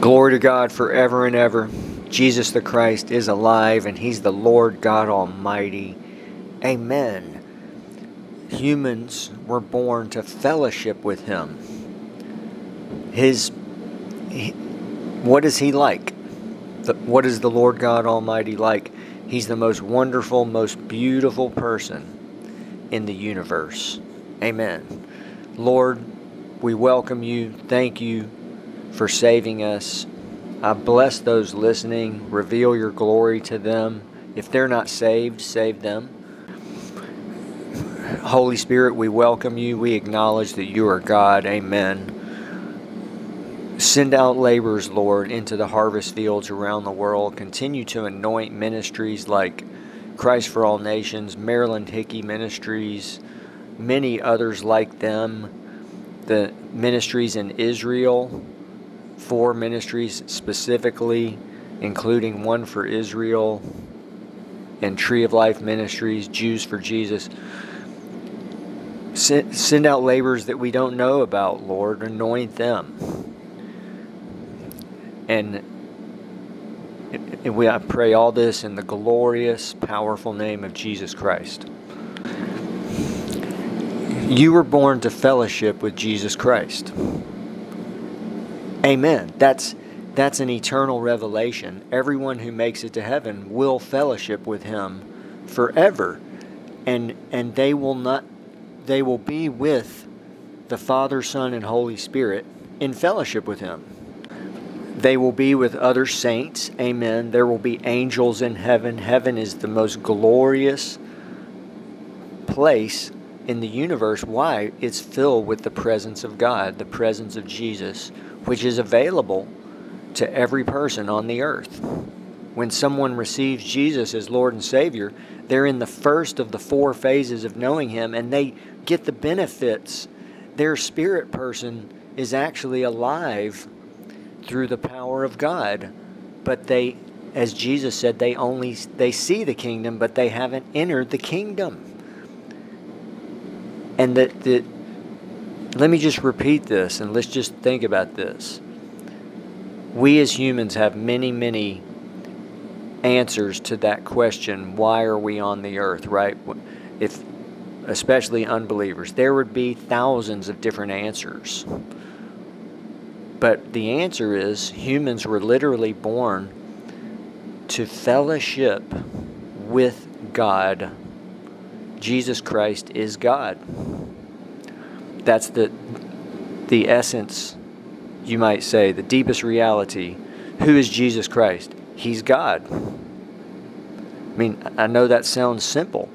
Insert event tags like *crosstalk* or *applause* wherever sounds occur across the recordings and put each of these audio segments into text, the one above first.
Glory to God forever and ever. Jesus the Christ is alive and He's the Lord God Almighty. Amen. Humans were born to fellowship with Him. His, what is He like? What is the Lord God Almighty like? He's the most wonderful, most beautiful person in the universe. Amen. Lord, we welcome you. Thank you for saving us. I bless those listening. Reveal your glory to them. If they're not saved, save them. Holy Spirit, we welcome you. We acknowledge that you are God. Amen. Send out laborers, Lord, into the harvest fields around the world. Continue to anoint ministries like Christ for All Nations, Marilyn Hickey Ministries, many others like them, the ministries in Israel, four ministries specifically, including one for Israel and Tree of Life Ministries, Jews for Jesus. Send, send out laborers that we don't know about, Lord. Anoint them. And, and we I pray all this in the glorious, powerful name of Jesus Christ. You were born to fellowship with Jesus Christ. Amen. That's that's an eternal revelation. Everyone who makes it to heaven will fellowship with him forever. And and they will not they will be with the Father, Son, and Holy Spirit in fellowship with him. They will be with other saints. Amen. There will be angels in heaven. Heaven is the most glorious place in the universe. Why? It's filled with the presence of God, the presence of Jesus which is available to every person on the earth. When someone receives Jesus as Lord and Savior, they're in the first of the four phases of knowing Him and they get the benefits. Their spirit person is actually alive through the power of God, but they as Jesus said they only they see the kingdom but they haven't entered the kingdom. And that the let me just repeat this and let's just think about this. We as humans have many, many answers to that question why are we on the earth, right? If especially unbelievers, there would be thousands of different answers. But the answer is humans were literally born to fellowship with God. Jesus Christ is God that's the the essence, you might say, the deepest reality. Who is Jesus Christ? He's God. I mean, I know that sounds simple.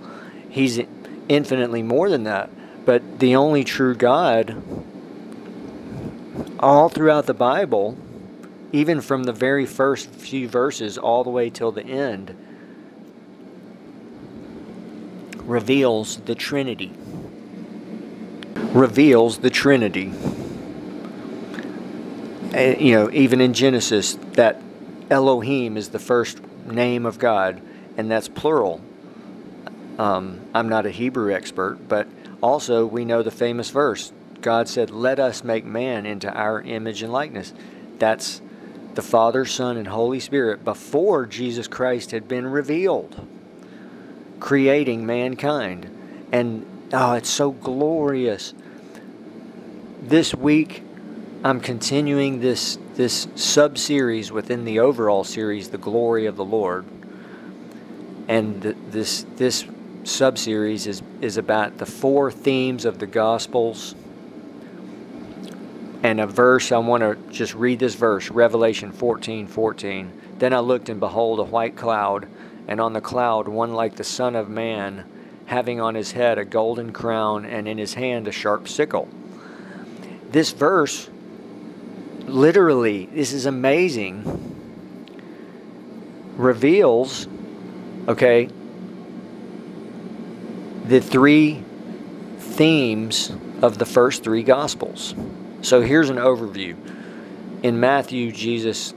He's infinitely more than that, but the only true God all throughout the Bible, even from the very first few verses all the way till the end, reveals the Trinity reveals the Trinity. And, you know, even in Genesis, that Elohim is the first name of God, and that's plural. Um, I'm not a Hebrew expert, but also we know the famous verse God said, Let us make man into our image and likeness. That's the Father, Son, and Holy Spirit before Jesus Christ had been revealed, creating mankind. And oh, it's so glorious this week I'm continuing this this sub series within the overall series, The Glory of the Lord. And this this sub series is is about the four themes of the Gospels. And a verse I want to just read this verse, Revelation 14, 14. Then I looked and behold a white cloud, and on the cloud one like the Son of Man, having on his head a golden crown, and in his hand a sharp sickle this verse literally, this is amazing, reveals, okay, the three themes of the first three Gospels. So here's an overview. In Matthew, Jesus,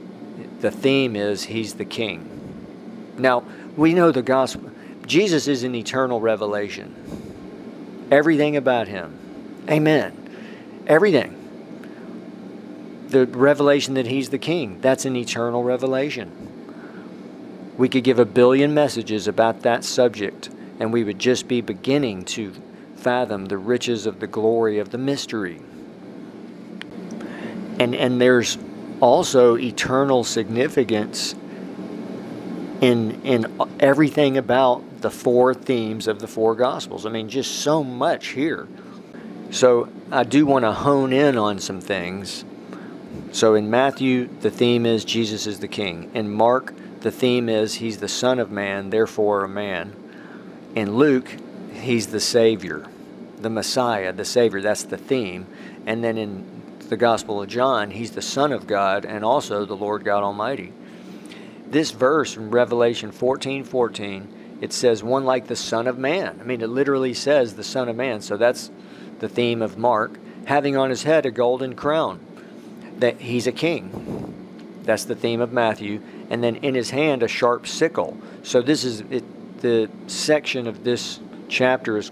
the theme is He's the King. Now, we know the Gospel, Jesus is an eternal revelation. Everything about Him. Amen. Everything. the revelation that he's the king, that's an eternal revelation. We could give a billion messages about that subject, and we would just be beginning to fathom the riches of the glory of the mystery. And, and there's also eternal significance in, in everything about the four themes of the four Gospels. I mean, just so much here. So I do want to hone in on some things. So in Matthew, the theme is Jesus is the King. In Mark, the theme is He's the Son of Man, therefore a man. In Luke, He's the Savior, the Messiah, the Savior. That's the theme. And then in the Gospel of John, He's the Son of God and also the Lord God Almighty. This verse in Revelation 14 14 it says one like the Son of Man. I mean, it literally says the Son of Man. So that's the theme of Mark, having on his head a golden crown, that he's a king. That's the theme of Matthew. And then in his hand a sharp sickle. So this is it, the section of this chapter is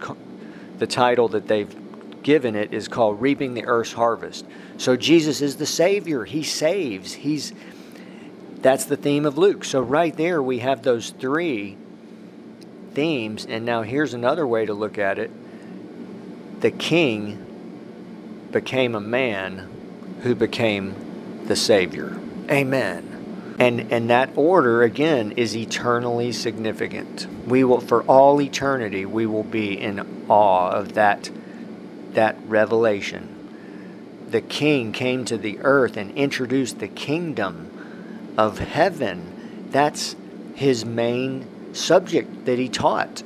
the title that they've given it is called Reaping the Earth's Harvest. So Jesus is the Savior. He saves. He's that's the theme of Luke. So right there we have those three themes. And now here's another way to look at it the king became a man who became the Savior. Amen. And, and that order, again, is eternally significant. We will, for all eternity, we will be in awe of that, that revelation. The king came to the earth and introduced the kingdom of heaven. That's his main subject that he taught,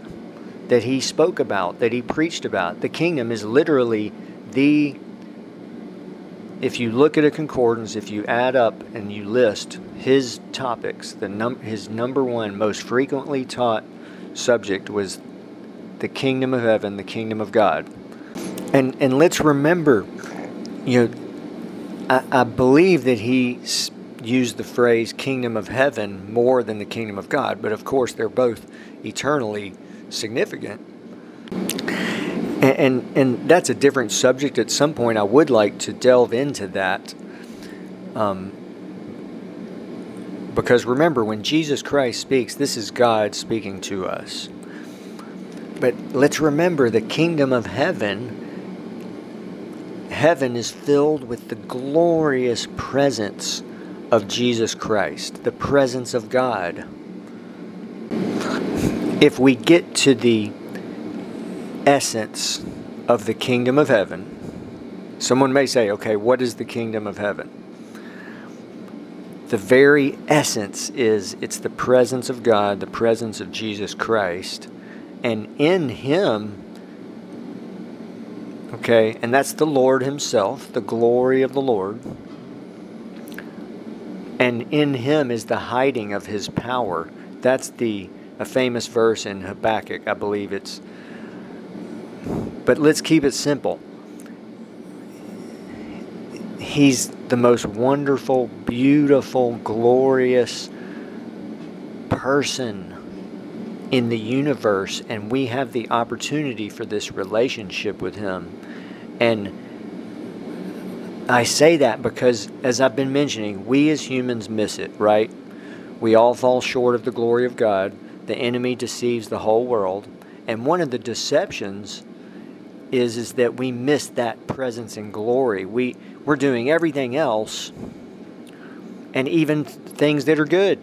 that he spoke about, that he preached about. The kingdom is literally the if you look at a concordance, if you add up and you list his topics, the num- his number one most frequently taught subject was the kingdom of heaven, the kingdom of God. And and let's remember, you know, I, I believe that he use the phrase kingdom of heaven more than the kingdom of God, but of course they're both eternally significant. And, and, and that's a different subject. At some point, I would like to delve into that. Um, because remember, when Jesus Christ speaks, this is God speaking to us. But let's remember the kingdom of heaven. Heaven is filled with the glorious presence of Jesus Christ, the presence of God. If we get to the essence of the kingdom of heaven, someone may say, okay, what is the kingdom of heaven? The very essence is it's the presence of God, the presence of Jesus Christ, and in Him, okay, and that's the Lord Himself, the glory of the Lord and in him is the hiding of his power. That's the a famous verse in Habakkuk, I believe it's. But let's keep it simple. He's the most wonderful, beautiful, glorious person in the universe, and we have the opportunity for this relationship with Him. And I say that because, as I've been mentioning, we as humans miss it, right? We all fall short of the glory of God. The enemy deceives the whole world. And one of the deceptions is, is that we miss that presence and glory. We, we're doing everything else, and even things that are good.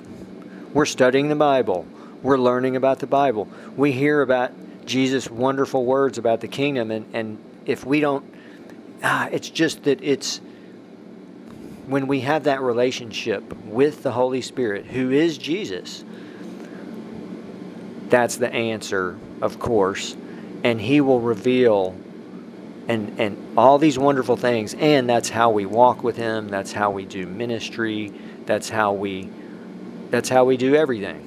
We're studying the Bible. We're learning about the Bible. We hear about Jesus' wonderful words about the kingdom, and, and if we don't ah, it's just that it's when we have that relationship with the Holy Spirit, who is Jesus, that's the answer, of course. And He will reveal and, and all these wonderful things. And that's how we walk with Him. That's how we do ministry. That's how we that's how we do everything.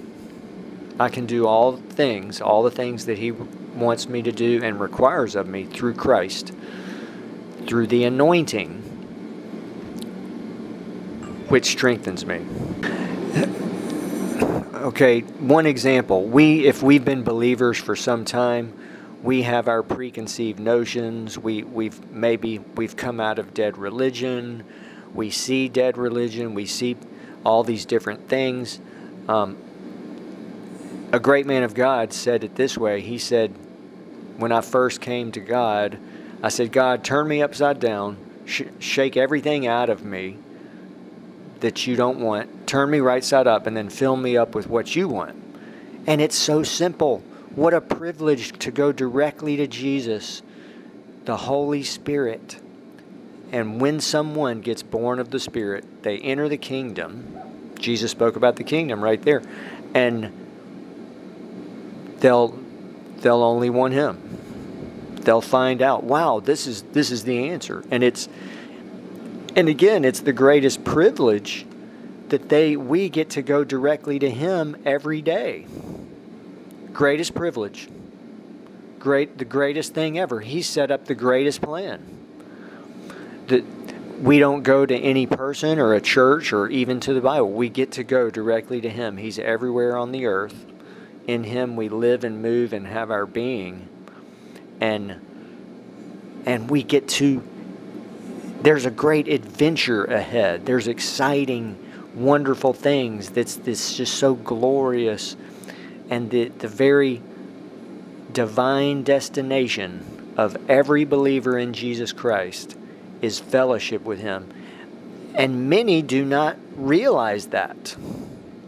I can do all things, all the things that He wants me to do and requires of me through Christ through the anointing, which strengthens me. Okay, one example. We, if we've been believers for some time, we have our preconceived notions. We, we've maybe we've come out of dead religion. we see dead religion, we see all these different things. Um, a great man of God said it this way. He said, When I first came to God, I said, God, turn me upside down, sh- shake everything out of me that you don't want, turn me right side up, and then fill me up with what you want. And it's so simple. What a privilege to go directly to Jesus, the Holy Spirit. And when someone gets born of the Spirit, they enter the kingdom. Jesus spoke about the kingdom right there. And they'll they'll only want him. They'll find out, wow, this is this is the answer. And it's and again, it's the greatest privilege that they we get to go directly to him every day. Greatest privilege. Great the greatest thing ever. He set up the greatest plan. That we don't go to any person or a church or even to the Bible. We get to go directly to him. He's everywhere on the earth. In him we live and move and have our being. And and we get to there's a great adventure ahead. There's exciting, wonderful things that's this just so glorious and the, the very divine destination of every believer in Jesus Christ is fellowship with Him. And many do not realize that.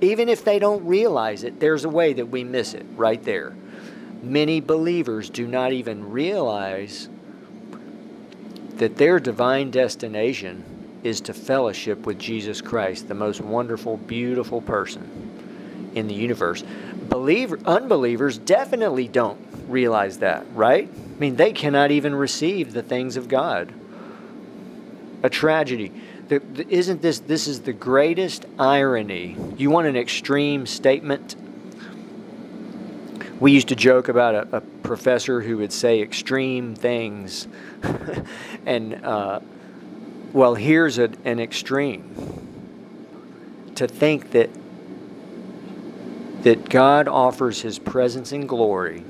Even if they don't realize it, there's a way that we miss it right there. Many believers do not even realize that their divine destination is to fellowship with Jesus Christ, the most wonderful, beautiful person in the universe. Believer, unbelievers definitely don't realize that, right? I mean, they cannot even receive the things of God. A tragedy. The, the, isn't this this is the greatest irony? You want an extreme statement? We used to joke about a, a professor who would say extreme things, *laughs* and uh, well, here's a, an extreme. To think that that God offers His presence and glory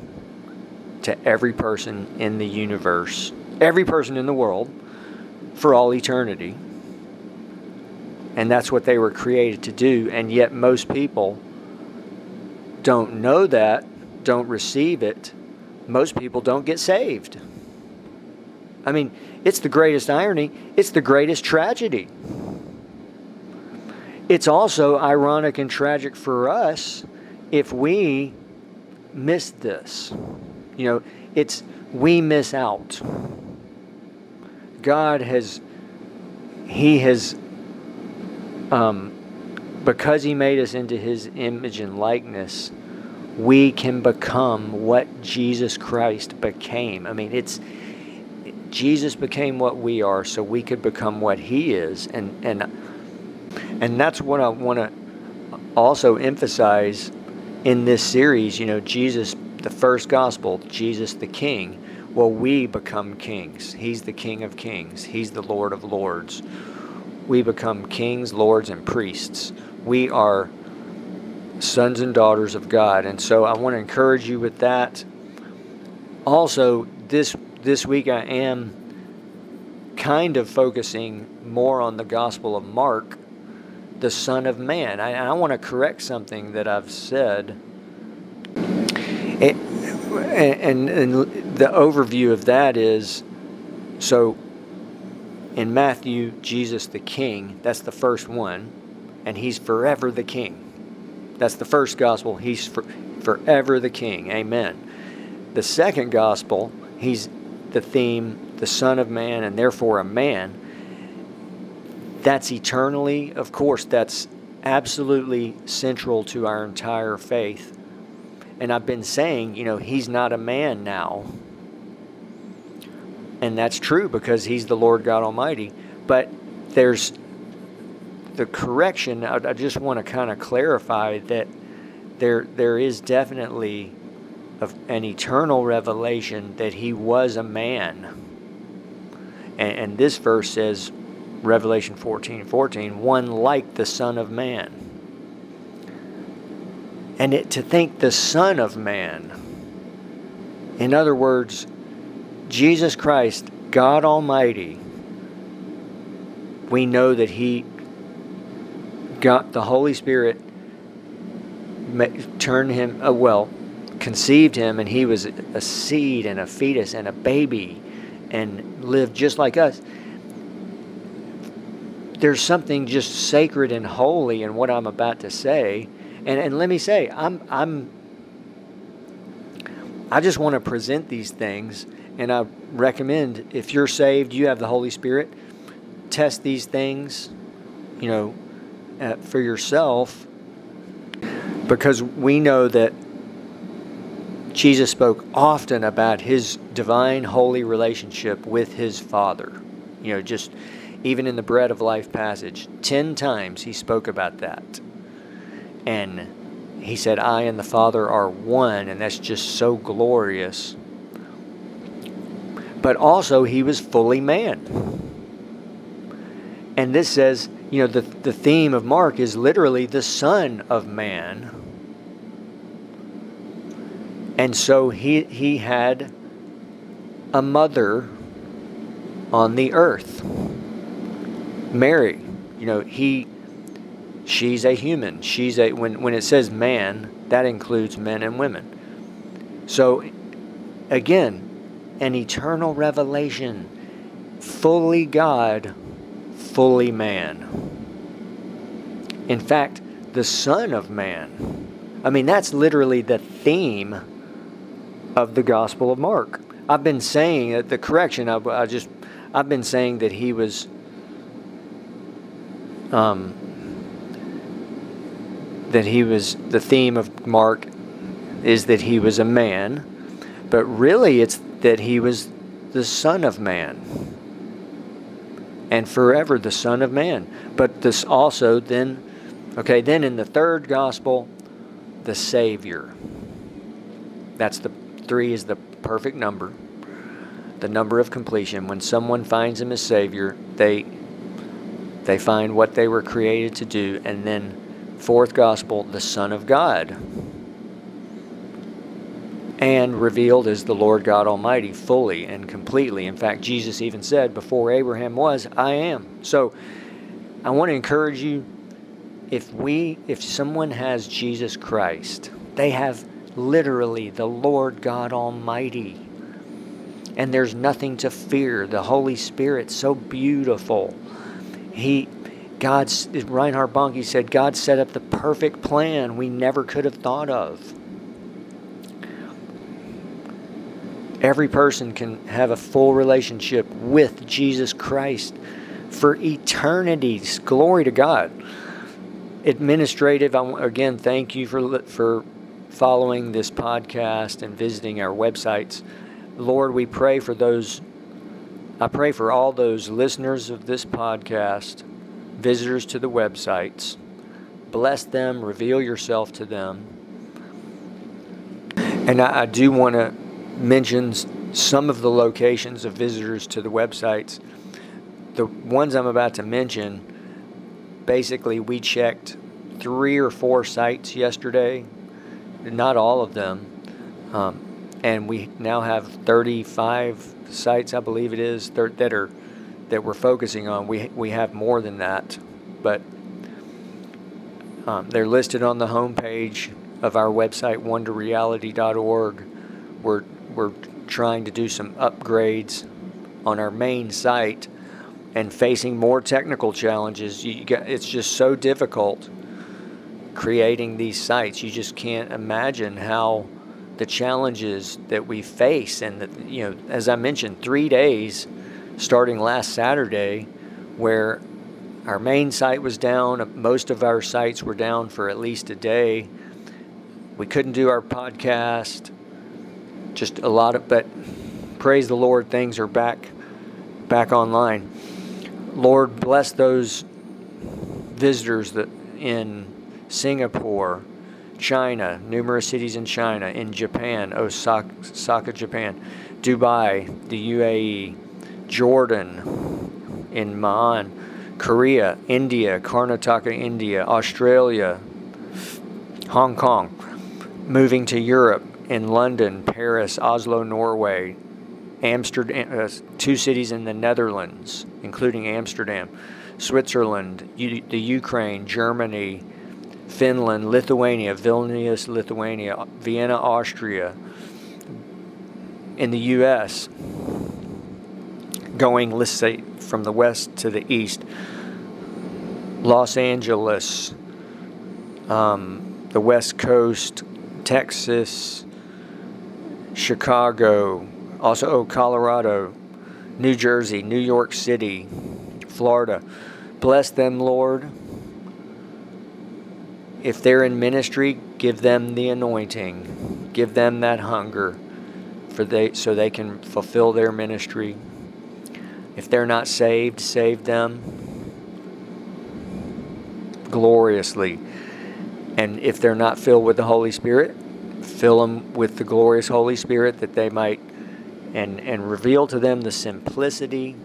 to every person in the universe, every person in the world, for all eternity. And that's what they were created to do. And yet, most people don't know that, don't receive it. Most people don't get saved. I mean, it's the greatest irony, it's the greatest tragedy. It's also ironic and tragic for us if we miss this. You know, it's we miss out. God has, He has, um, because He made us into His image and likeness, we can become what Jesus Christ became. I mean, it's Jesus became what we are, so we could become what He is, and and and that's what I want to also emphasize in this series. You know, Jesus, the first gospel, Jesus the King well, we become kings. He's the King of kings, He's the Lord of lords. We become kings, lords, and priests. We are sons and daughters of God. And so I want to encourage you with that. Also, this this week I am kind of focusing more on the Gospel of Mark, the Son of Man. I, I want to correct something that I've said. It, and, and the overview of that is so in Matthew, Jesus the King, that's the first one, and he's forever the King. That's the first gospel. He's for, forever the King. Amen. The second gospel, he's the theme, the Son of Man, and therefore a man. That's eternally, of course, that's absolutely central to our entire faith. And I've been saying, you know, he's not a man now. And that's true because he's the Lord God Almighty. But there's the correction. I, I just want to kind of clarify that there there is definitely a, an eternal revelation that he was a man. And, and this verse says, Revelation 14 14, one like the Son of Man and it, to think the Son of Man, in other words, Jesus Christ, God Almighty, we know that he got the Holy Spirit turned him uh, well conceived him and he was a seed and a fetus and a baby and lived just like us. There's something just sacred and holy in what I'm about to say. And and let me say I'm I'm I just want to present these things and I recommend if you're saved you have the Holy Spirit test these things you know for yourself because we know that Jesus spoke often about his divine holy relationship with his Father. You know, just even in the Bread of Life passage, 10 times he spoke about that. And he said, I and the Father are one, and that's just so glorious. But also, he was fully man. And this says, you know, the, the theme of Mark is literally the Son of Man. And so he, he had a mother on the earth. Mary, you know, he she's a human. She's a when when it says man, that includes men and women. So again, an eternal revelation, fully God, fully man. In fact, the Son of Man. I mean, that's literally the theme of the Gospel of Mark. I've been saying that the correction, I, I just, I've been saying that he was, um, that he was, the theme of Mark is that he was a man, but really it's that he was the Son of Man and forever the Son of Man. But this also then, okay, then in the third gospel, the Savior. That's the three is the perfect number, the number of completion. When someone finds him as Savior, they they find what they were created to do, and then fourth gospel, the Son of God and revealed as the Lord God Almighty fully and completely. In fact, Jesus even said, Before Abraham was, I am. So I want to encourage you if we if someone has Jesus Christ, they have literally the Lord God Almighty. And there's nothing to fear. The Holy Spirit so beautiful. He God's Reinhard Bonnke said God set up the perfect plan we never could have thought of. Every person can have a full relationship with Jesus Christ for eternity. Glory to God. Administrative, again, thank you for, for following this podcast and visiting our websites. Lord, we pray for those, I pray for all those listeners of this podcast, visitors to the websites. Bless them, reveal yourself to them. And I, I do want to mentions some of the locations of visitors to the websites. The ones I'm about to mention, basically, we checked three or four sites yesterday, not all of them. Um, and we now have 35 sites, I believe it is, that are that we're focusing on. We we have more than that, but um, they're listed on the homepage of our website, wonderreality.org. We're we're trying to do some upgrades on our main site and facing more technical challenges. Got, it's just so difficult creating these sites. You just can't imagine how the challenges that we face. And, you know, as I mentioned, three days starting last Saturday, where our main site was down, most of our sites were down for at least a day. We couldn't do our podcast just a lot of, but praise the Lord, things are back, back online. Lord, bless those visitors that in Singapore, China, numerous cities in China, in Japan, Osaka, Japan, Dubai, the UAE, Jordan, in Ma'an, Korea, India, Karnataka, India, Australia, Hong Kong, moving to Europe, in London, Paris, Oslo, Norway, Amsterdam, uh, two cities in the Netherlands, including Amsterdam, Switzerland, U- the Ukraine, Germany, Finland, Lithuania, Vilnius, Lithuania, Vienna, Austria, in the U.S., going, let's say, from the west to the east, Los Angeles, um, the West Coast, Texas, Chicago, also oh, Colorado, New Jersey, New York City, Florida. Bless them, Lord. If they're in ministry, give them the anointing. Give them that hunger for they so they can fulfill their ministry. If they're not saved, save them gloriously. And if they're not filled with the Holy Spirit, fill them with the glorious Holy Spirit that they might and and reveal to them the simplicity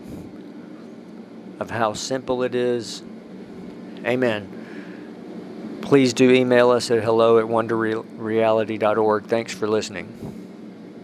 of how simple it is. Amen. Please do email us at hello at wonderreality.org. Thanks for listening.